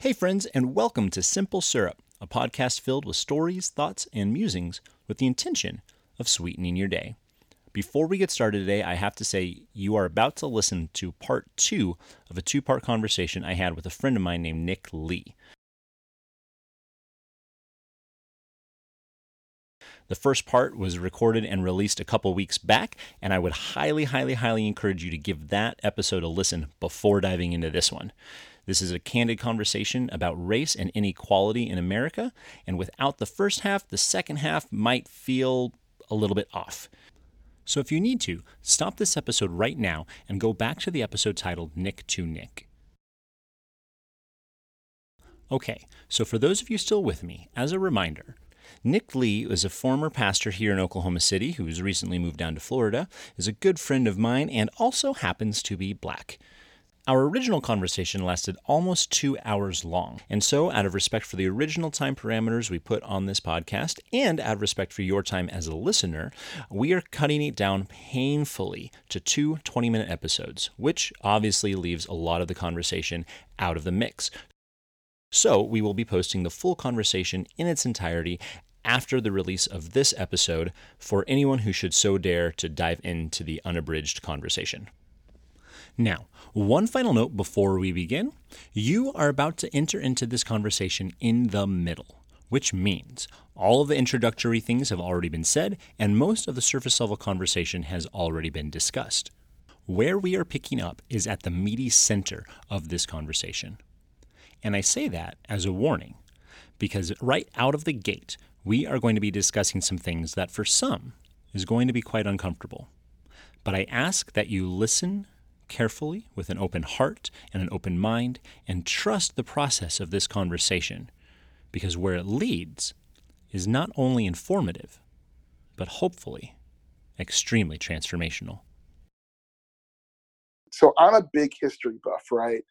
Hey, friends, and welcome to Simple Syrup, a podcast filled with stories, thoughts, and musings with the intention of sweetening your day. Before we get started today, I have to say you are about to listen to part two of a two part conversation I had with a friend of mine named Nick Lee. The first part was recorded and released a couple weeks back, and I would highly, highly, highly encourage you to give that episode a listen before diving into this one. This is a candid conversation about race and inequality in America, and without the first half, the second half might feel a little bit off. So if you need to, stop this episode right now and go back to the episode titled Nick to Nick. Okay, so for those of you still with me, as a reminder, Nick Lee is a former pastor here in Oklahoma City who's recently moved down to Florida, is a good friend of mine, and also happens to be black. Our original conversation lasted almost two hours long, and so, out of respect for the original time parameters we put on this podcast, and out of respect for your time as a listener, we are cutting it down painfully to two 20 minute episodes, which obviously leaves a lot of the conversation out of the mix. So, we will be posting the full conversation in its entirety after the release of this episode for anyone who should so dare to dive into the unabridged conversation. Now, one final note before we begin you are about to enter into this conversation in the middle, which means all of the introductory things have already been said, and most of the surface level conversation has already been discussed. Where we are picking up is at the meaty center of this conversation. And I say that as a warning, because right out of the gate, we are going to be discussing some things that for some is going to be quite uncomfortable. But I ask that you listen carefully with an open heart and an open mind and trust the process of this conversation, because where it leads is not only informative, but hopefully extremely transformational. So I'm a big history buff, right?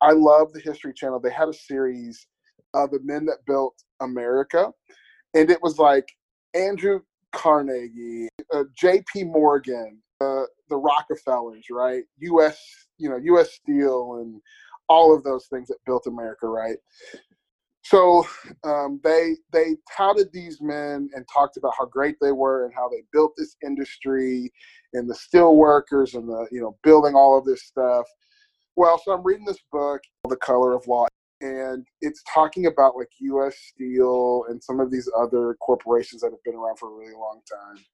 I love the History Channel. They had a series of the men that built America, and it was like Andrew Carnegie, uh, J.P. Morgan, the Rockefellers, right? U.S. You know, U.S. Steel, and all of those things that built America, right? So um, they they touted these men and talked about how great they were and how they built this industry and the steel workers and the you know building all of this stuff. Well, so I'm reading this book, The Color of Law, and it's talking about like U.S. Steel and some of these other corporations that have been around for a really long time.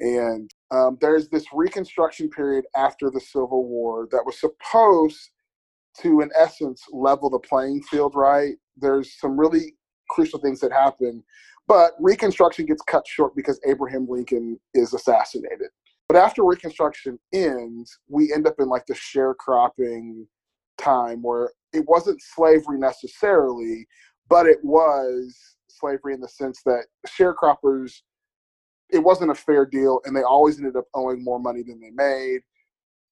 And um, there's this Reconstruction period after the Civil War that was supposed to, in essence, level the playing field. Right? There's some really crucial things that happen, but Reconstruction gets cut short because Abraham Lincoln is assassinated. But after Reconstruction ends, we end up in like the sharecropping time where it wasn't slavery necessarily, but it was slavery in the sense that sharecroppers, it wasn't a fair deal and they always ended up owing more money than they made.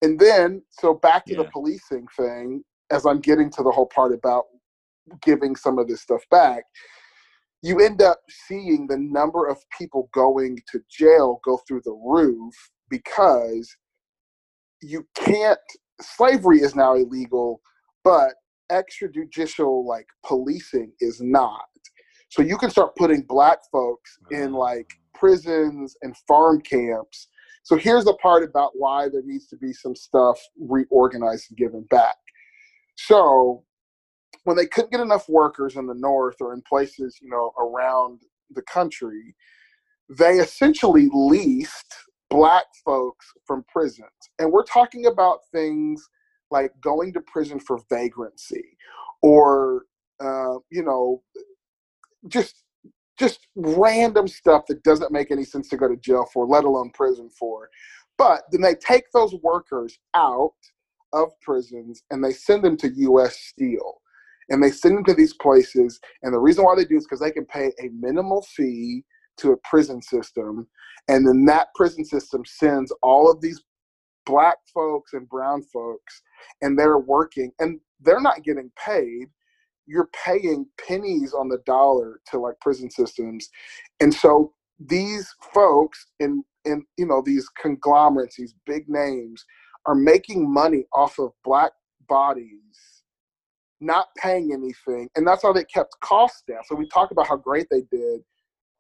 And then, so back to yeah. the policing thing, as I'm getting to the whole part about giving some of this stuff back, you end up seeing the number of people going to jail go through the roof because you can't slavery is now illegal but extrajudicial like policing is not so you can start putting black folks in uh-huh. like prisons and farm camps so here's the part about why there needs to be some stuff reorganized and given back so when they couldn't get enough workers in the north or in places you know around the country they essentially leased black folks from prisons. And we're talking about things like going to prison for vagrancy or, uh, you know, just just random stuff that doesn't make any sense to go to jail for, let alone prison for. But then they take those workers out of prisons and they send them to U.S. Steel. And they send them to these places. And the reason why they do is because they can pay a minimal fee to a prison system and then that prison system sends all of these black folks and brown folks and they're working and they're not getting paid you're paying pennies on the dollar to like prison systems and so these folks in in you know these conglomerates these big names are making money off of black bodies not paying anything, and that's how they kept costs down. So we talk about how great they did.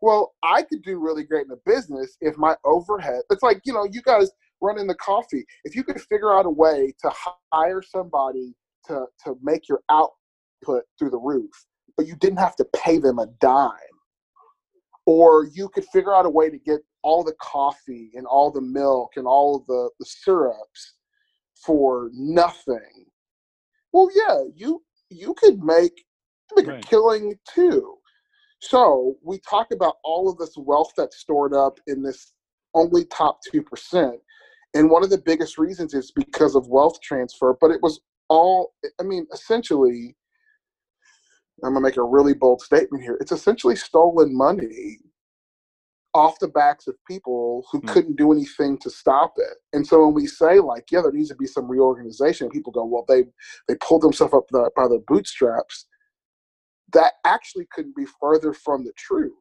Well, I could do really great in the business if my overhead. It's like you know, you guys running the coffee. If you could figure out a way to hire somebody to to make your output through the roof, but you didn't have to pay them a dime, or you could figure out a way to get all the coffee and all the milk and all the, the syrups for nothing. Well, yeah, you you could make make right. a killing too. So we talk about all of this wealth that's stored up in this only top two percent, and one of the biggest reasons is because of wealth transfer. But it was all, I mean, essentially, I'm gonna make a really bold statement here. It's essentially stolen money off the backs of people who mm. couldn't do anything to stop it. And so when we say like, yeah, there needs to be some reorganization, people go, well, they they pulled themselves up the, by the bootstraps. That actually couldn't be further from the truth.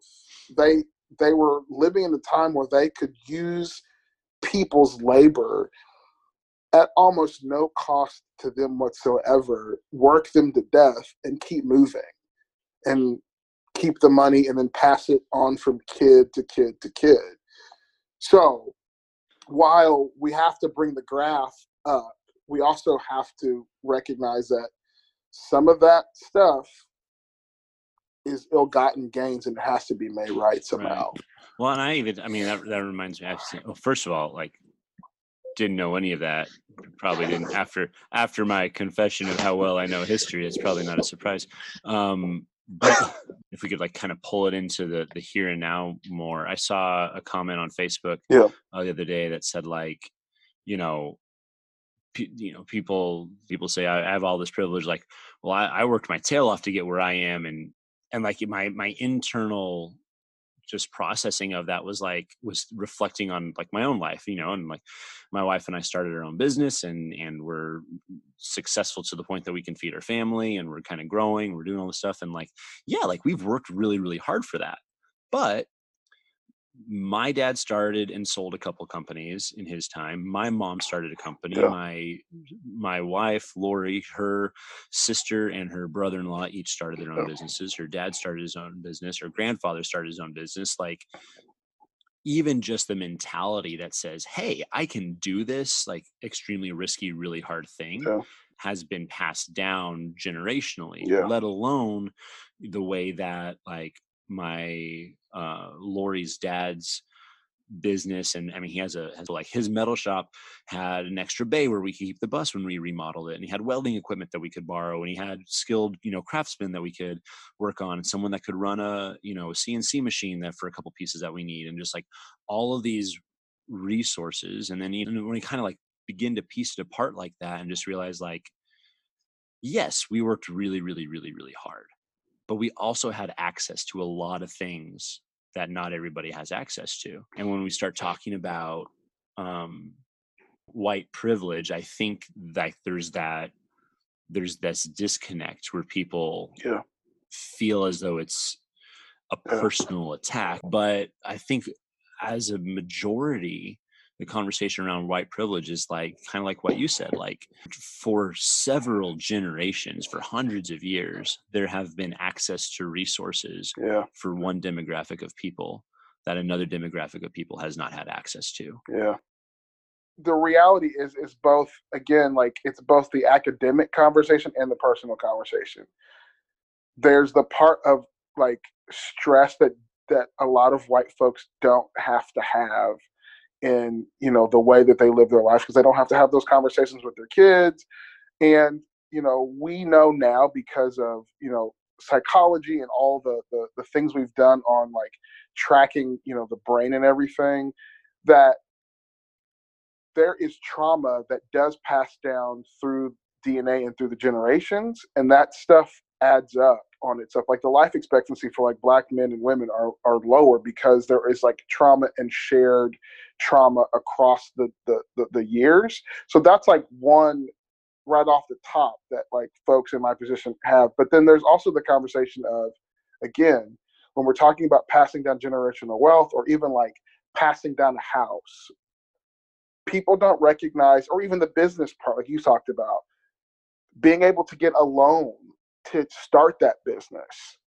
They they were living in a time where they could use people's labor at almost no cost to them whatsoever, work them to death and keep moving. And keep the money and then pass it on from kid to kid to kid. So while we have to bring the graph up, we also have to recognize that some of that stuff is ill-gotten gains and it has to be made right somehow. Right. Well, and I even, I mean, that, that reminds me, actually, well, first of all, like, didn't know any of that. Probably didn't after after my confession of how well I know history. It's probably not a surprise. Um, but if we could like kind of pull it into the the here and now more i saw a comment on facebook yeah. uh, the other day that said like you know you know people people say I, have all this privilege like well I, I worked my tail off to get where i am and and like my my internal just processing of that was like was reflecting on like my own life you know and like my wife and i started our own business and and we're successful to the point that we can feed our family and we're kind of growing we're doing all this stuff and like yeah like we've worked really really hard for that but my dad started and sold a couple companies in his time. My mom started a company. Yeah. My my wife, Lori, her sister and her brother-in-law each started their own yeah. businesses. Her dad started his own business. Her grandfather started his own business. Like even just the mentality that says, "Hey, I can do this," like extremely risky, really hard thing. Yeah. Has been passed down generationally, let alone the way that like my uh, Lori's dad's business and i mean he has a has like his metal shop had an extra bay where we could keep the bus when we remodeled it and he had welding equipment that we could borrow and he had skilled you know craftsmen that we could work on and someone that could run a you know cnc machine that for a couple pieces that we need and just like all of these resources and then even when we kind of like begin to piece it apart like that and just realize like yes we worked really really really really hard but we also had access to a lot of things that not everybody has access to. And when we start talking about um, white privilege, I think that there's that there's this disconnect where people yeah. feel as though it's a personal attack. But I think as a majority, the conversation around white privilege is like kind of like what you said like for several generations for hundreds of years there have been access to resources yeah. for one demographic of people that another demographic of people has not had access to. Yeah. The reality is is both again like it's both the academic conversation and the personal conversation. There's the part of like stress that that a lot of white folks don't have to have in you know the way that they live their life because they don't have to have those conversations with their kids and you know we know now because of you know psychology and all the, the the things we've done on like tracking you know the brain and everything that there is trauma that does pass down through DNA and through the generations and that stuff adds up on itself. Like the life expectancy for like black men and women are are lower because there is like trauma and shared trauma across the the, the, the years. So that's like one right off the top that like folks in my position have. But then there's also the conversation of again, when we're talking about passing down generational wealth or even like passing down a house, people don't recognize or even the business part like you talked about being able to get a loan to start that business,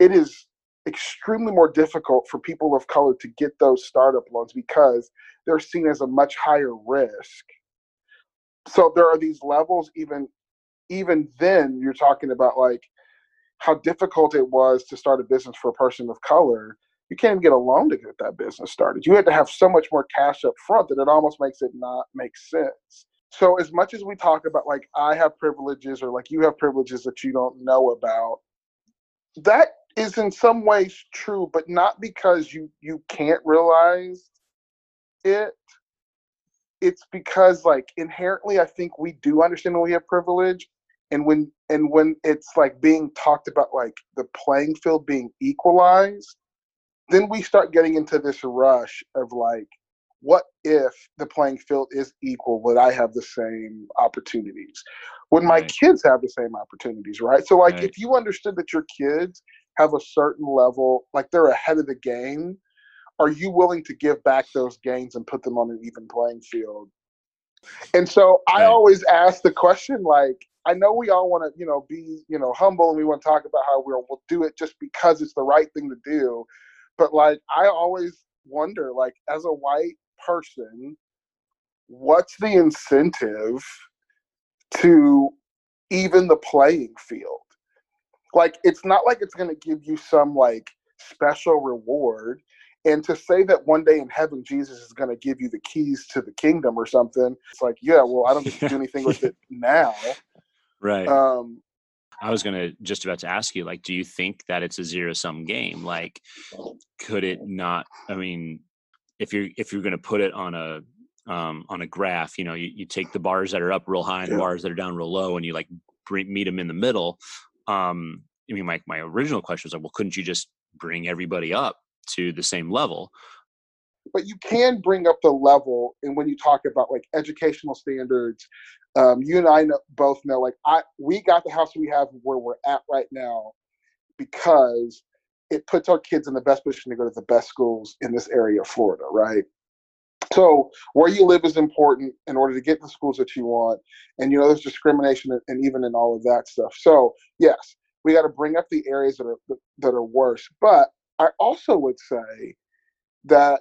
it is extremely more difficult for people of color to get those startup loans because they're seen as a much higher risk. So there are these levels even even then you're talking about like how difficult it was to start a business for a person of color. You can't even get a loan to get that business started. You had to have so much more cash up front that it almost makes it not make sense. So as much as we talk about like I have privileges or like you have privileges that you don't know about, that is in some ways true, but not because you you can't realize it. It's because like inherently I think we do understand when we have privilege and when and when it's like being talked about like the playing field being equalized, then we start getting into this rush of like what if the playing field is equal would i have the same opportunities would my right. kids have the same opportunities right so like right. if you understood that your kids have a certain level, like they're ahead of the game, are you willing to give back those gains and put them on an even playing field? And so I always ask the question, like, I know we all want to, you know, be, you know, humble and we want to talk about how we'll, we'll do it just because it's the right thing to do. But like, I always wonder, like, as a white person, what's the incentive to even the playing field? Like it's not like it's going to give you some like special reward. And to say that one day in heaven jesus is going to give you the keys to the kingdom or something it's like yeah well i don't get to do anything with it now. Right. Um i was going to just about to ask you like do you think that it's a zero sum game? Like could it not i mean if you're if you're going to put it on a um, on a graph you know you, you take the bars that are up real high and yeah. the bars that are down real low and you like meet them in the middle um i mean my, my original question was like well couldn't you just bring everybody up to the same level? But you can bring up the level and when you talk about like educational standards um, you and i know, both know like i we got the house we have where we're at right now because it puts our kids in the best position to go to the best schools in this area of florida right so where you live is important in order to get the schools that you want. And you know, there's discrimination and even in all of that stuff. So yes, we got to bring up the areas that are that are worse. But I also would say that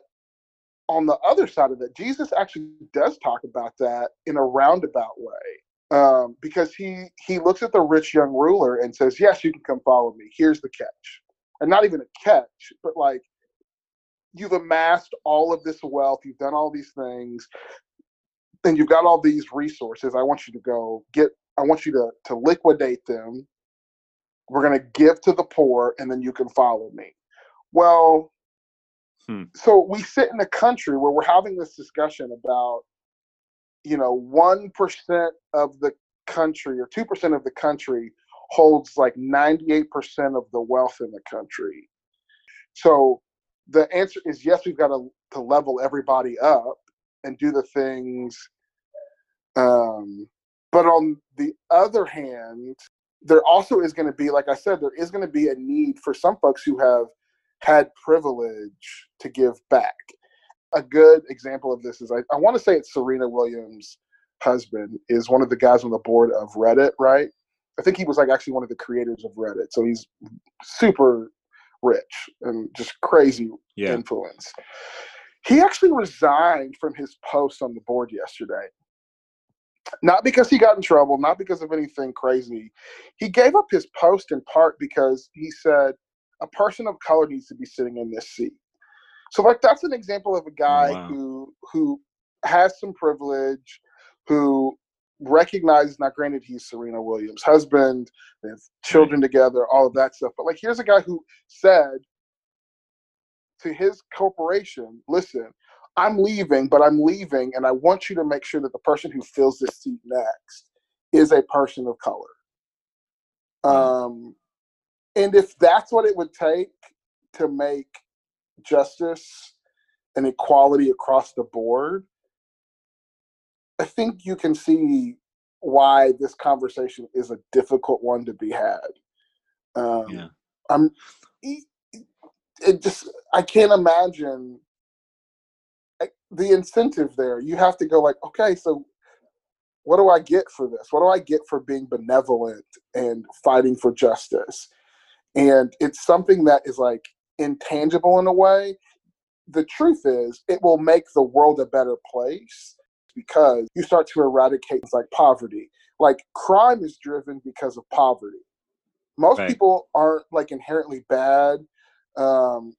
on the other side of it, Jesus actually does talk about that in a roundabout way. Um, because he he looks at the rich young ruler and says, "Yes, you can come follow me. Here's the catch," and not even a catch, but like you've amassed all of this wealth, you've done all these things, and you've got all these resources. I want you to go get, I want you to, to liquidate them. We're going to give to the poor, and then you can follow me. Well, hmm. so we sit in a country where we're having this discussion about, you know, 1% of the country or 2% of the country holds like 98% of the wealth in the country. So the answer is yes, we've got to, to level everybody up and do the things. Um, but on the other hand, there also is going to be, like I said, there is going to be a need for some folks who have had privilege to give back. A good example of this is I, I want to say it's Serena Williams' husband is one of the guys on the board of Reddit, right? I think he was like actually one of the creators of Reddit. So he's super rich and just crazy yeah. influence. He actually resigned from his post on the board yesterday. Not because he got in trouble, not because of anything crazy. He gave up his post in part because he said a person of color needs to be sitting in this seat. So like that's an example of a oh, guy oh, wow. who who has some privilege, who recognizes not granted he's Serena Williams' husband, they have children together, all of that stuff. But like here's a guy who said to his corporation, listen, I'm leaving, but I'm leaving, and I want you to make sure that the person who fills this seat next is a person of color. Um, and if that's what it would take to make justice and equality across the board, I think you can see why this conversation is a difficult one to be had. Um, yeah. I'm. It just I can't imagine the incentive there. You have to go like, okay, so what do I get for this? What do I get for being benevolent and fighting for justice? And it's something that is like intangible in a way. The truth is, it will make the world a better place because you start to eradicate things like poverty. Like crime is driven because of poverty. Most right. people aren't like inherently bad. Um,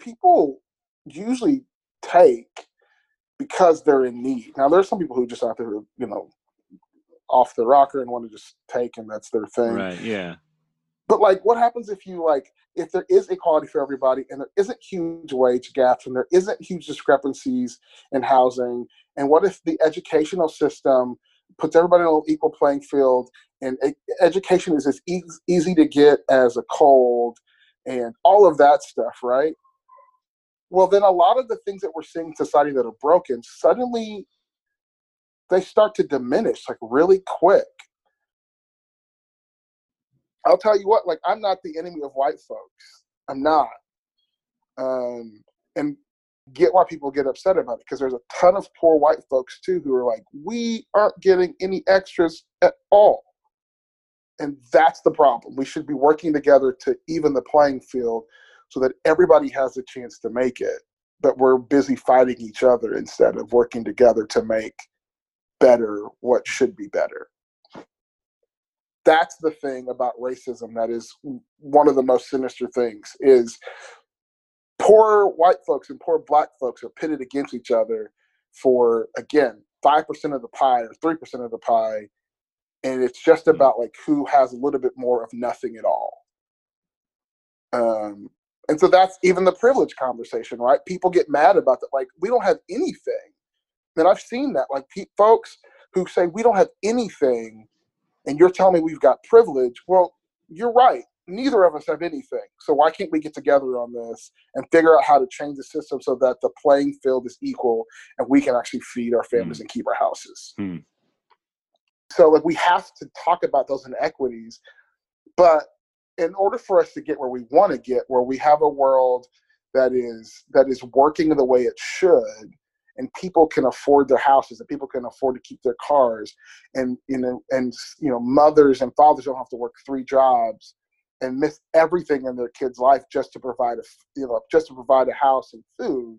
people usually take because they're in need. Now, there's some people who just out there, you know, off the rocker and want to just take, and that's their thing. Right. Yeah. But like, what happens if you like, if there is equality for everybody, and there isn't huge wage gaps, and there isn't huge discrepancies in housing, and what if the educational system puts everybody on an equal playing field, and education is as easy to get as a cold, and all of that stuff, right? well then a lot of the things that we're seeing in society that are broken suddenly they start to diminish like really quick i'll tell you what like i'm not the enemy of white folks i'm not um and get why people get upset about it because there's a ton of poor white folks too who are like we aren't getting any extras at all and that's the problem we should be working together to even the playing field so that everybody has a chance to make it. But we're busy fighting each other instead of working together to make better what should be better. That's the thing about racism that is one of the most sinister things is poor white folks and poor black folks are pitted against each other for again 5% of the pie or 3% of the pie and it's just about like who has a little bit more of nothing at all um, and so that's even the privilege conversation, right? People get mad about that. Like, we don't have anything. And I've seen that. Like, pe- folks who say, we don't have anything, and you're telling me we've got privilege. Well, you're right. Neither of us have anything. So why can't we get together on this and figure out how to change the system so that the playing field is equal and we can actually feed our families mm. and keep our houses? Mm. So, like, we have to talk about those inequities. But in order for us to get where we want to get, where we have a world that is that is working the way it should, and people can afford their houses, and people can afford to keep their cars, and you know, and you know, mothers and fathers don't have to work three jobs and miss everything in their kid's life just to provide a you know just to provide a house and food.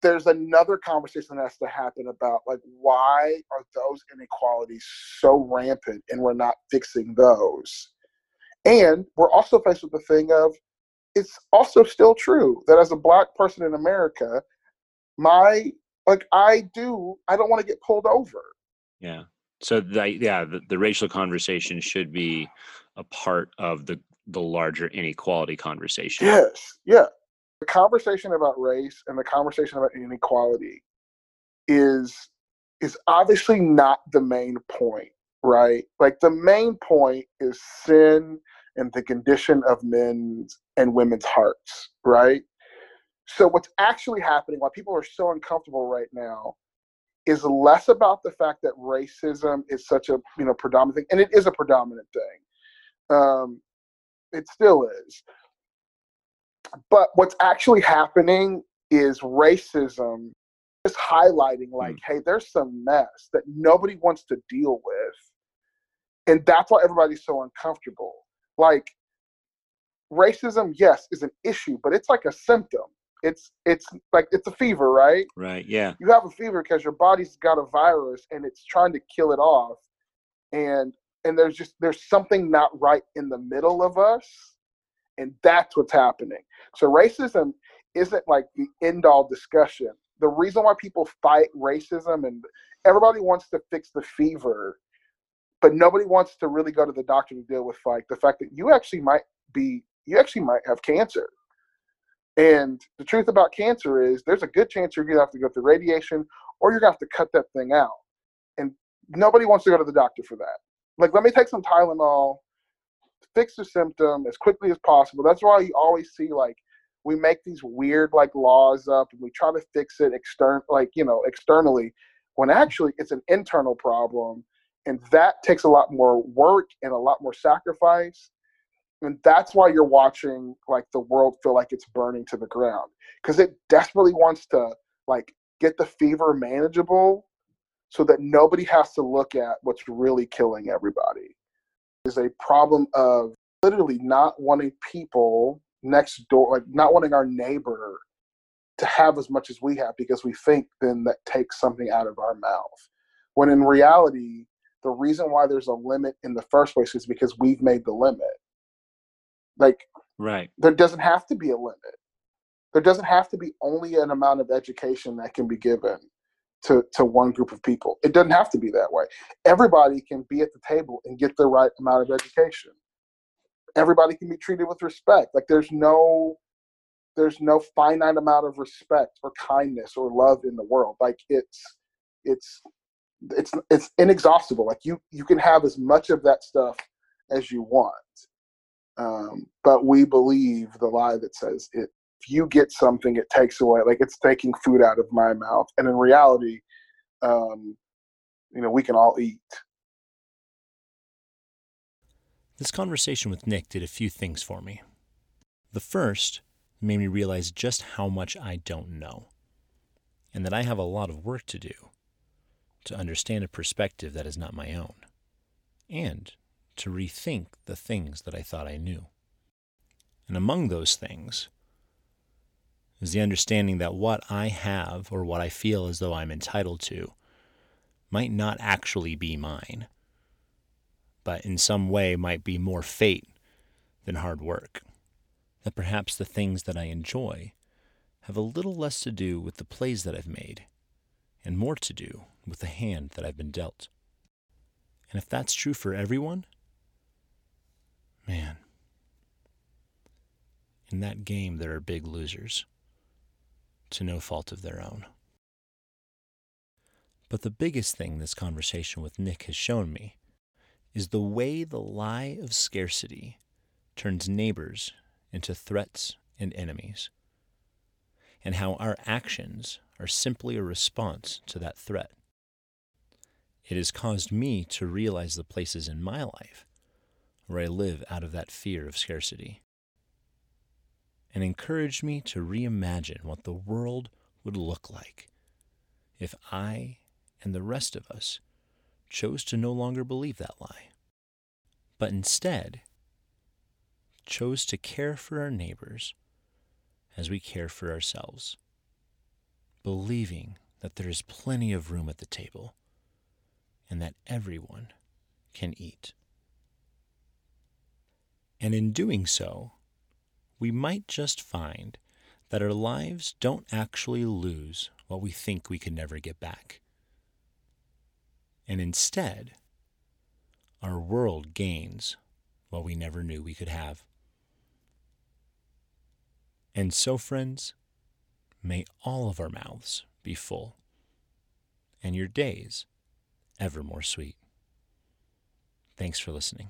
There's another conversation that has to happen about like why are those inequalities so rampant and we're not fixing those? And we're also faced with the thing of it's also still true that as a black person in America, my like I do I don't want to get pulled over. Yeah. So the, yeah, the, the racial conversation should be a part of the the larger inequality conversation. Yes. Yeah. The conversation about race and the conversation about inequality is is obviously not the main point right? Like the main point is sin and the condition of men's and women's hearts, right? So what's actually happening, why people are so uncomfortable right now, is less about the fact that racism is such a you know predominant thing, and it is a predominant thing. Um, it still is. But what's actually happening is racism is highlighting like, mm. hey, there's some mess that nobody wants to deal with and that's why everybody's so uncomfortable like racism yes is an issue but it's like a symptom it's it's like it's a fever right? Right yeah. You have a fever because your body's got a virus and it's trying to kill it off and and there's just there's something not right in the middle of us and that's what's happening. So racism isn't like the end all discussion. The reason why people fight racism and everybody wants to fix the fever but nobody wants to really go to the doctor to deal with like the fact that you actually might be you actually might have cancer and the truth about cancer is there's a good chance you're gonna have to go through radiation or you're gonna have to cut that thing out. And nobody wants to go to the doctor for that. Like let me take some tylenol fix the symptom as quickly as possible. That's why you always see like we make these weird like laws up and we try to fix it extern like you know externally when actually it's an internal problem and that takes a lot more work and a lot more sacrifice. And that's why you're watching like the world feel like it's burning to the ground because it desperately wants to like get the fever manageable, so that nobody has to look at what's really killing everybody. Is a problem of literally not wanting people next door, like not wanting our neighbor to have as much as we have because we think then that takes something out of our mouth. When in reality, the reason why there's a limit in the first place is because we've made the limit. Like, right. There doesn't have to be a limit. There doesn't have to be only an amount of education that can be given to, to one group of people. It doesn't have to be that way. Everybody can be at the table and get the right amount of education. Everybody can be treated with respect. Like there's no there's no finite amount of respect or kindness or love in the world. Like it's it's it's it's inexhaustible. Like you you can have as much of that stuff as you want. Um, but we believe the lie that says it if you get something it takes away like it's taking food out of my mouth. And in reality um, you know we can all eat. This conversation with nick did a few things for me. The first made me realize just how much i don't know and that i have a lot of work to do to understand a perspective that is not my own. And to rethink the things that i thought i knew and among those things is the understanding that what I have or what I feel as though I'm entitled to might not actually be mine, but in some way might be more fate than hard work. That perhaps the things that I enjoy have a little less to do with the plays that I've made and more to do with the hand that I've been dealt. And if that's true for everyone, man, in that game there are big losers to no fault of their own. But the biggest thing this conversation with Nick has shown me is the way the lie of scarcity turns neighbors into threats and enemies, and how our actions are simply a response to that threat. It has caused me to realize the places in my life where I live out of that fear of scarcity and encouraged me to reimagine what the world would look like if I and the rest of us chose to no longer believe that lie, but instead chose to care for our neighbors as we care for ourselves, believing that there is plenty of room at the table and that everyone can eat. And in doing so, we might just find that our lives don't actually lose what we think we can never get back. And instead, our world gains what we never knew we could have. And so, friends, may all of our mouths be full, and your days ever more sweet. Thanks for listening.